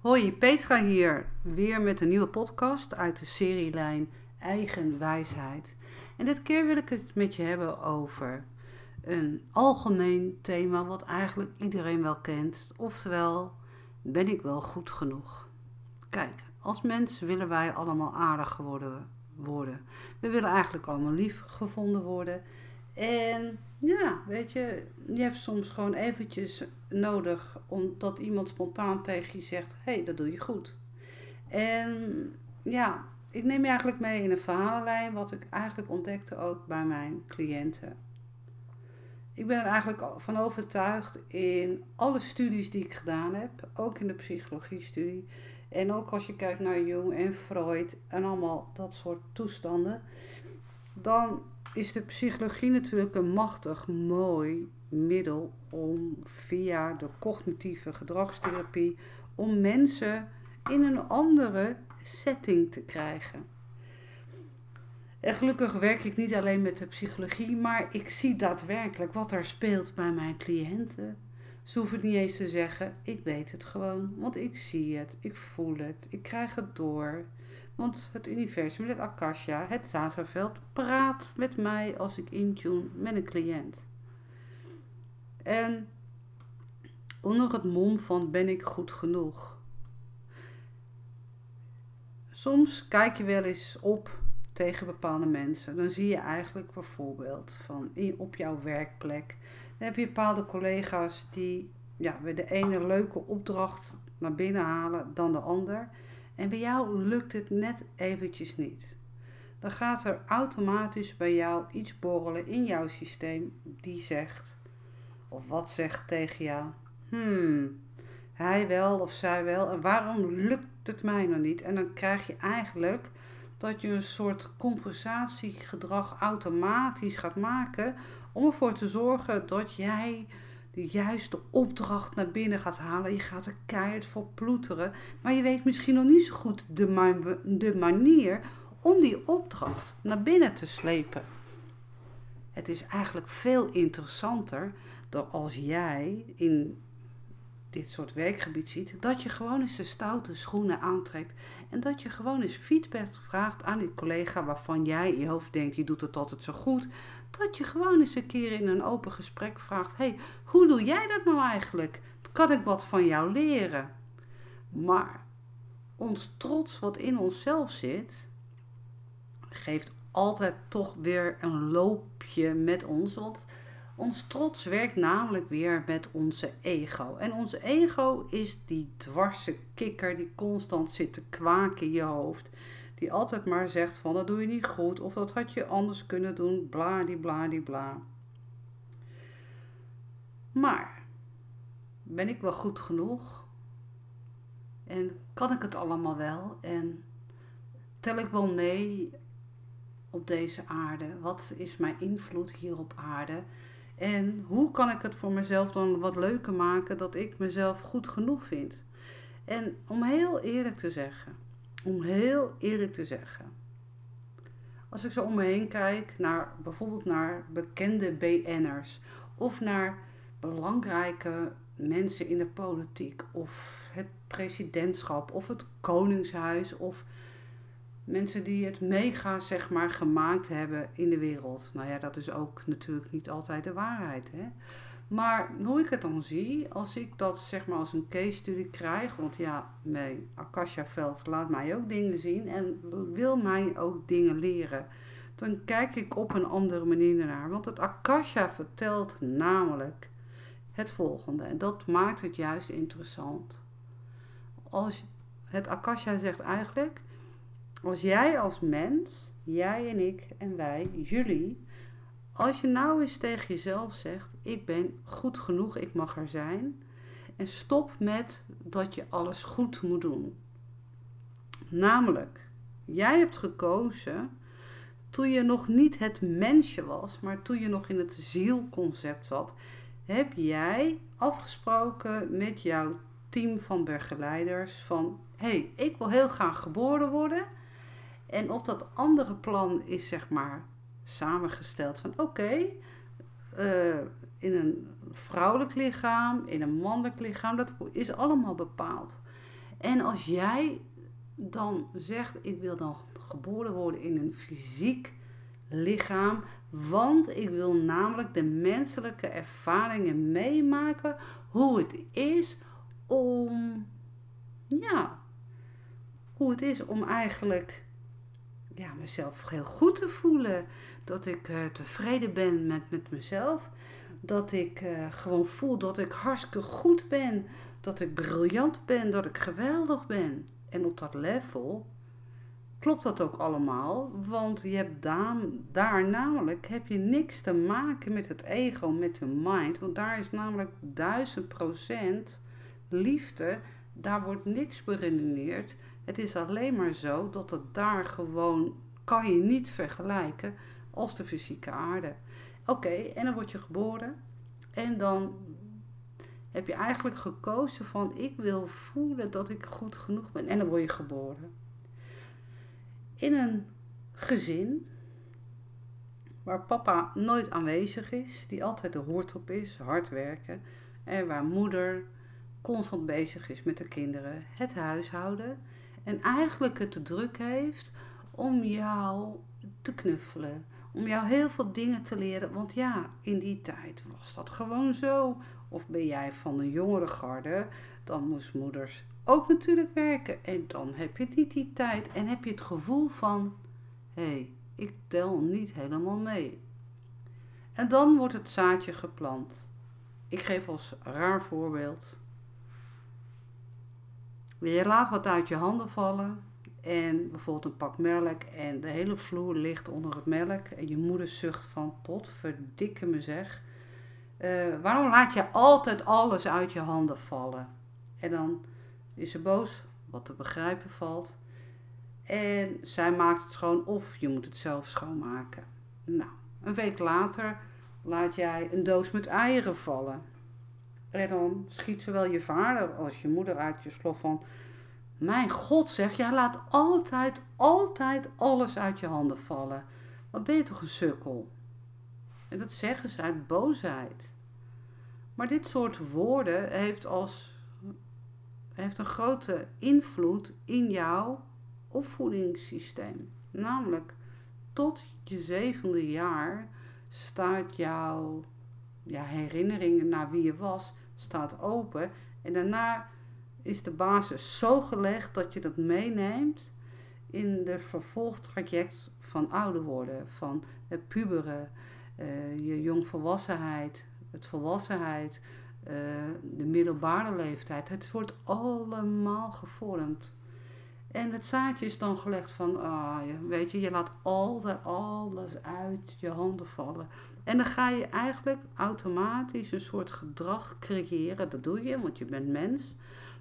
Hoi, Petra hier, weer met een nieuwe podcast uit de serielijn Eigen Wijsheid. En dit keer wil ik het met je hebben over een algemeen thema wat eigenlijk iedereen wel kent. Oftewel, ben ik wel goed genoeg? Kijk, als mens willen wij allemaal aardig geworden worden. We willen eigenlijk allemaal lief gevonden worden. En ja, weet je, je hebt soms gewoon eventjes nodig omdat iemand spontaan tegen je zegt: hé, hey, dat doe je goed. En ja, ik neem je eigenlijk mee in een verhalenlijn wat ik eigenlijk ontdekte ook bij mijn cliënten. Ik ben er eigenlijk van overtuigd in alle studies die ik gedaan heb, ook in de psychologie-studie. En ook als je kijkt naar Jung en Freud en allemaal dat soort toestanden, dan is de psychologie natuurlijk een machtig mooi middel om via de cognitieve gedragstherapie om mensen in een andere setting te krijgen. En gelukkig werk ik niet alleen met de psychologie, maar ik zie daadwerkelijk wat er speelt bij mijn cliënten. Ze hoeven het niet eens te zeggen, ik weet het gewoon, want ik zie het, ik voel het, ik krijg het door. Want het universum, het Akasha, het Sazaveld, praat met mij als ik intune met een cliënt. En onder het mom van ben ik goed genoeg. Soms kijk je wel eens op tegen bepaalde mensen. Dan zie je eigenlijk bijvoorbeeld van op jouw werkplek. Heb je bepaalde collega's die ja, de ene leuke opdracht naar binnen halen dan de ander. En bij jou lukt het net eventjes niet. Dan gaat er automatisch bij jou iets borrelen in jouw systeem die zegt, of wat zegt tegen jou, hmm, hij wel of zij wel, en waarom lukt het mij nog niet? En dan krijg je eigenlijk dat je een soort compensatiegedrag automatisch gaat maken om ervoor te zorgen dat jij de juiste opdracht naar binnen gaat halen. Je gaat er keihard voor ploeteren. Maar je weet misschien nog niet zo goed de, de manier om die opdracht naar binnen te slepen. Het is eigenlijk veel interessanter dan als jij in dit soort werkgebied ziet, dat je gewoon eens de stoute schoenen aantrekt en dat je gewoon eens feedback vraagt aan die collega waarvan jij in je hoofd denkt, die doet het altijd zo goed, dat je gewoon eens een keer in een open gesprek vraagt, hey, hoe doe jij dat nou eigenlijk? Kan ik wat van jou leren? Maar ons trots wat in onszelf zit, geeft altijd toch weer een loopje met ons, want ons trots werkt namelijk weer met onze ego. En onze ego is die dwarse kikker die constant zit te kwaken in je hoofd. Die altijd maar zegt van dat doe je niet goed of dat had je anders kunnen doen, bla. Maar ben ik wel goed genoeg? En kan ik het allemaal wel? En tel ik wel mee op deze aarde? Wat is mijn invloed hier op aarde? En hoe kan ik het voor mezelf dan wat leuker maken dat ik mezelf goed genoeg vind? En om heel eerlijk te zeggen, om heel eerlijk te zeggen, als ik zo om me heen kijk naar bijvoorbeeld naar bekende BN'ers of naar belangrijke mensen in de politiek of het presidentschap of het koningshuis of mensen die het mega zeg maar gemaakt hebben in de wereld. Nou ja, dat is ook natuurlijk niet altijd de waarheid. Hè? Maar hoe ik het dan zie, als ik dat zeg maar als een case study krijg, want ja, mijn Akasha veld laat mij ook dingen zien en wil mij ook dingen leren, dan kijk ik op een andere manier naar. Want het Akasha vertelt namelijk het volgende en dat maakt het juist interessant. Als het Akasha zegt eigenlijk, als jij als mens, jij en ik en wij, jullie, als je nou eens tegen jezelf zegt: Ik ben goed genoeg, ik mag er zijn. En stop met dat je alles goed moet doen. Namelijk, jij hebt gekozen toen je nog niet het mensje was, maar toen je nog in het zielconcept zat, heb jij afgesproken met jouw team van begeleiders van hé, hey, ik wil heel graag geboren worden en op dat andere plan is zeg maar samengesteld van oké, eh, in een vrouwelijk lichaam, in een mannelijk lichaam, dat is allemaal bepaald. En als jij dan zegt, ik wil dan geboren worden in een fysiek lichaam, want ik wil namelijk de menselijke ervaringen meemaken, hoe het is om, ja, hoe het is om eigenlijk ja, mezelf heel goed te voelen. Dat ik uh, tevreden ben met, met mezelf. Dat ik uh, gewoon voel dat ik hartstikke goed ben. Dat ik briljant ben. Dat ik geweldig ben. En op dat level klopt dat ook allemaal. Want je hebt daar, daar namelijk heb je niks te maken met het ego, met de mind. Want daar is namelijk duizend procent liefde. Daar wordt niks beredeneerd. Het is alleen maar zo dat het daar gewoon kan je niet vergelijken als de fysieke aarde. Oké, en dan word je geboren en dan heb je eigenlijk gekozen van ik wil voelen dat ik goed genoeg ben en dan word je geboren. In een gezin waar papa nooit aanwezig is, die altijd de hoort op is, hard werken en waar moeder constant bezig is met de kinderen, het huishouden en eigenlijk het te druk heeft om jou te knuffelen. Om jou heel veel dingen te leren. Want ja, in die tijd was dat gewoon zo. Of ben jij van de jongere garde, dan moest moeders ook natuurlijk werken. En dan heb je niet die tijd. En heb je het gevoel van: hé, hey, ik tel niet helemaal mee. En dan wordt het zaadje geplant. Ik geef als raar voorbeeld. Je laat wat uit je handen vallen. En bijvoorbeeld een pak melk en de hele vloer ligt onder het melk. En je moeder zucht van pot, verdikke me zeg. Uh, waarom laat je altijd alles uit je handen vallen? En dan is ze boos, wat te begrijpen valt. En zij maakt het schoon of je moet het zelf schoonmaken. Nou, een week later laat jij een doos met eieren vallen. Dan schiet zowel je vader als je moeder uit je slof van... Mijn God zeg, jij laat altijd, altijd alles uit je handen vallen. Wat ben je toch een sukkel? En dat zeggen ze uit boosheid. Maar dit soort woorden heeft, als, heeft een grote invloed in jouw opvoedingssysteem. Namelijk, tot je zevende jaar staat jouw ja, herinneringen naar wie je was, staat open. En daarna is de basis zo gelegd dat je dat meeneemt in de vervolgtraject van ouder worden, van het puberen, uh, je jongvolwassenheid, het volwassenheid, uh, de middelbare leeftijd. Het wordt allemaal gevormd. En het zaadje is dan gelegd van, ah, weet je, je laat altijd alles uit je handen vallen. En dan ga je eigenlijk automatisch een soort gedrag creëren. Dat doe je, want je bent mens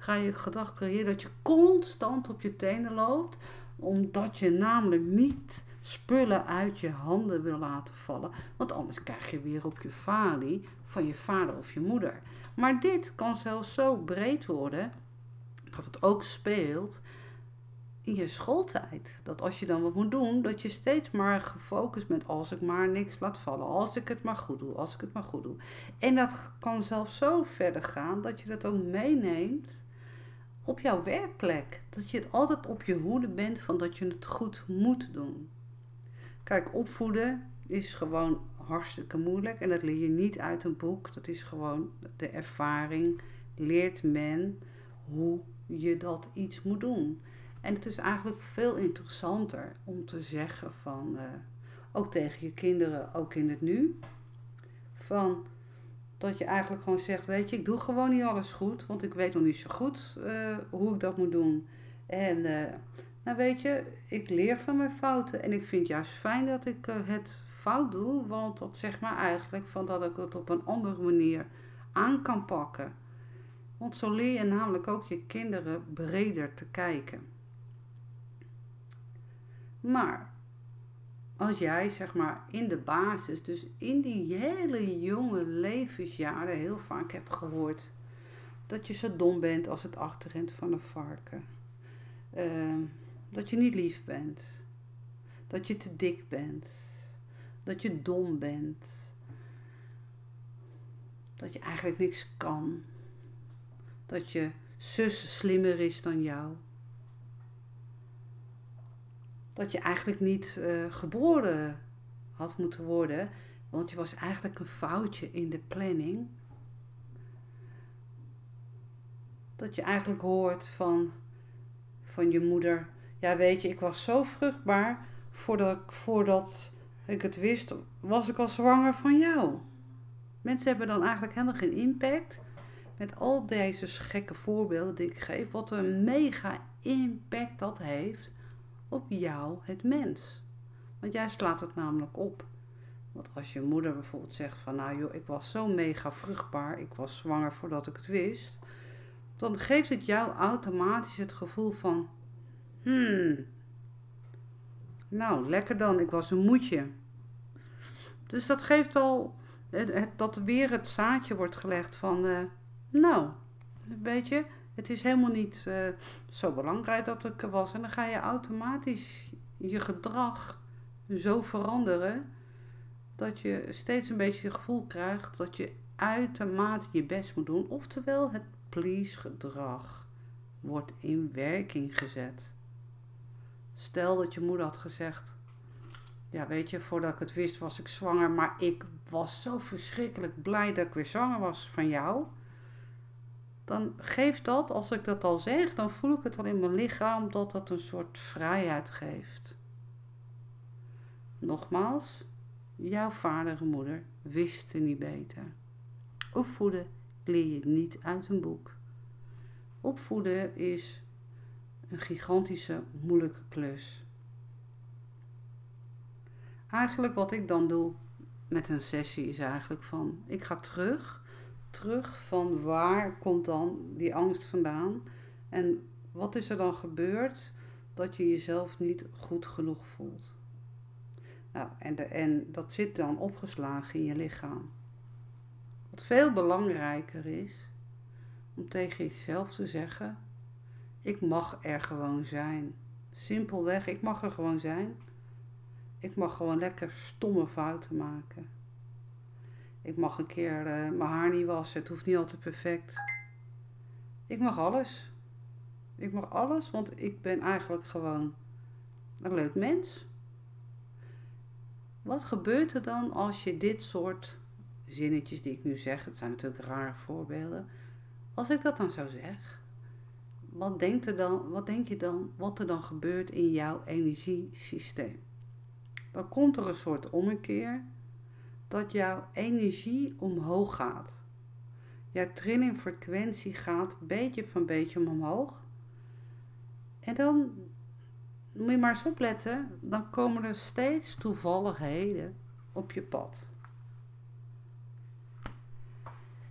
ga je gedrag creëren dat je constant op je tenen loopt, omdat je namelijk niet spullen uit je handen wil laten vallen, want anders krijg je weer op je falie van je vader of je moeder. Maar dit kan zelfs zo breed worden dat het ook speelt je schooltijd. Dat als je dan wat moet doen, dat je steeds maar gefocust bent als ik maar niks laat vallen. Als ik het maar goed doe, als ik het maar goed doe. En dat kan zelfs zo verder gaan dat je dat ook meeneemt op jouw werkplek. Dat je het altijd op je hoede bent van dat je het goed moet doen. Kijk, opvoeden is gewoon hartstikke moeilijk en dat leer je niet uit een boek. Dat is gewoon de ervaring. Leert men hoe je dat iets moet doen. En het is eigenlijk veel interessanter om te zeggen van, uh, ook tegen je kinderen, ook in het nu, van dat je eigenlijk gewoon zegt, weet je, ik doe gewoon niet alles goed, want ik weet nog niet zo goed uh, hoe ik dat moet doen. En uh, nou weet je, ik leer van mijn fouten en ik vind juist fijn dat ik het fout doe, want dat zegt me eigenlijk van dat ik het op een andere manier aan kan pakken. Want zo leer je namelijk ook je kinderen breder te kijken. Maar als jij zeg maar in de basis, dus in die hele jonge levensjaren, heel vaak hebt gehoord dat je zo dom bent als het achterend van een varken. Uh, dat je niet lief bent. Dat je te dik bent. Dat je dom bent. Dat je eigenlijk niks kan. Dat je zus slimmer is dan jou. Dat je eigenlijk niet uh, geboren had moeten worden, want je was eigenlijk een foutje in de planning. Dat je eigenlijk hoort van, van je moeder, ja weet je, ik was zo vruchtbaar, voordat, voordat ik het wist, was ik al zwanger van jou. Mensen hebben dan eigenlijk helemaal geen impact met al deze gekke voorbeelden die ik geef, wat een mega impact dat heeft op jou, het mens. Want jij slaat het namelijk op. Want als je moeder bijvoorbeeld zegt van nou joh, ik was zo mega vruchtbaar, ik was zwanger voordat ik het wist, dan geeft het jou automatisch het gevoel van hmm, nou lekker dan, ik was een moedje. Dus dat geeft al het, dat weer het zaadje wordt gelegd van uh, nou, weet je, het is helemaal niet uh, zo belangrijk dat ik er was. En dan ga je automatisch je gedrag zo veranderen dat je steeds een beetje het gevoel krijgt dat je uitermate je best moet doen. Oftewel, het please gedrag wordt in werking gezet. Stel dat je moeder had gezegd: Ja, weet je, voordat ik het wist was ik zwanger, maar ik was zo verschrikkelijk blij dat ik weer zwanger was van jou dan geeft dat, als ik dat al zeg, dan voel ik het al in mijn lichaam dat dat een soort vrijheid geeft. Nogmaals, jouw vader en moeder wisten niet beter. Opvoeden leer je niet uit een boek. Opvoeden is een gigantische, moeilijke klus. Eigenlijk wat ik dan doe met een sessie is eigenlijk van, ik ga terug terug van waar komt dan die angst vandaan en wat is er dan gebeurd dat je jezelf niet goed genoeg voelt. Nou, en, en dat zit dan opgeslagen in je lichaam. Wat veel belangrijker is om tegen jezelf te zeggen: ik mag er gewoon zijn. Simpelweg, ik mag er gewoon zijn. Ik mag gewoon lekker stomme fouten maken. Ik mag een keer uh, mijn haar niet wassen. Het hoeft niet altijd perfect. Ik mag alles. Ik mag alles, want ik ben eigenlijk gewoon een leuk mens. Wat gebeurt er dan als je dit soort zinnetjes die ik nu zeg, het zijn natuurlijk rare voorbeelden, als ik dat dan zou zeg, wat, denkt er dan, wat denk je dan wat er dan gebeurt in jouw energiesysteem? Dan komt er een soort ommekeer dat jouw energie omhoog gaat. Jouw trillingfrequentie gaat beetje van beetje omhoog. En dan moet je maar eens opletten, dan komen er steeds toevalligheden op je pad.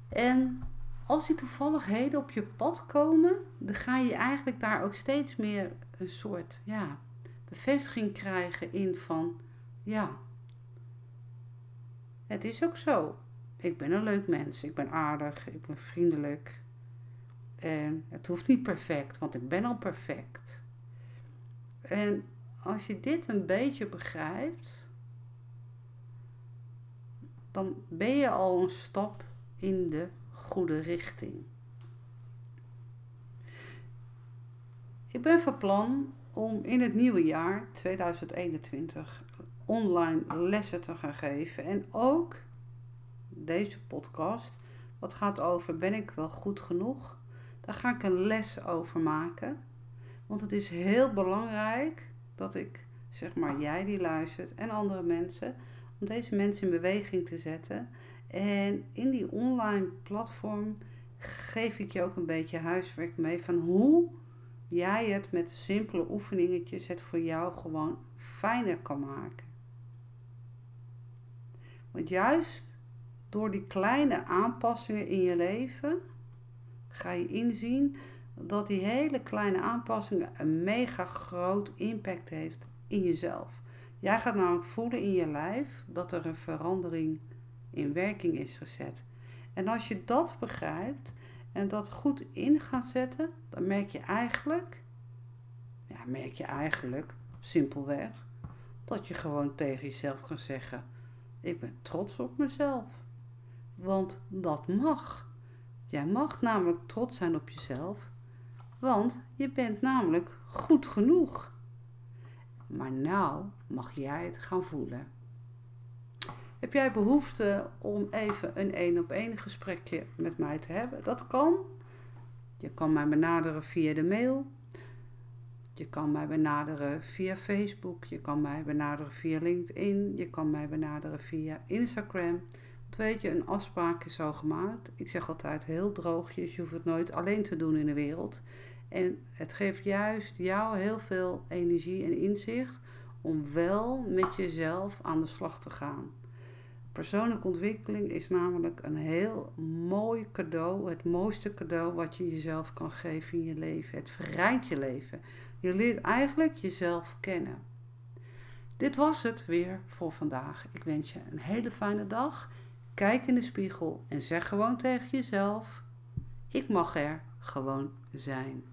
En als die toevalligheden op je pad komen, dan ga je eigenlijk daar ook steeds meer een soort ja, bevestiging krijgen in van ja, het is ook zo. Ik ben een leuk mens. Ik ben aardig. Ik ben vriendelijk. En het hoeft niet perfect, want ik ben al perfect. En als je dit een beetje begrijpt, dan ben je al een stap in de goede richting. Ik ben van plan om in het nieuwe jaar 2021 online lessen te gaan geven. En ook deze podcast, wat gaat over ben ik wel goed genoeg? Daar ga ik een les over maken. Want het is heel belangrijk dat ik, zeg maar jij die luistert en andere mensen, om deze mensen in beweging te zetten. En in die online platform geef ik je ook een beetje huiswerk mee van hoe jij het met simpele oefeningetjes het voor jou gewoon fijner kan maken. Juist door die kleine aanpassingen in je leven ga je inzien dat die hele kleine aanpassingen een mega groot impact heeft in jezelf. Jij gaat namelijk voelen in je lijf dat er een verandering in werking is gezet. En als je dat begrijpt en dat goed in gaat zetten, dan merk je eigenlijk, ja, merk je eigenlijk simpelweg dat je gewoon tegen jezelf kan zeggen: ik ben trots op mezelf. Want dat mag. Jij mag namelijk trots zijn op jezelf. Want je bent namelijk goed genoeg. Maar nou mag jij het gaan voelen. Heb jij behoefte om even een één op één gesprekje met mij te hebben? Dat kan. Je kan mij benaderen via de mail. Je kan mij benaderen via Facebook. Je kan mij benaderen via LinkedIn. Je kan mij benaderen via Instagram. Want weet je, een afspraak is zo gemaakt. Ik zeg altijd heel droogjes. Je hoeft het nooit alleen te doen in de wereld. En het geeft juist jou heel veel energie en inzicht om wel met jezelf aan de slag te gaan. Persoonlijke ontwikkeling is namelijk een heel mooi cadeau. Het mooiste cadeau wat je jezelf kan geven in je leven. Het verrijkt je leven. Je leert eigenlijk jezelf kennen. Dit was het weer voor vandaag. Ik wens je een hele fijne dag. Kijk in de spiegel en zeg gewoon tegen jezelf: Ik mag er gewoon zijn.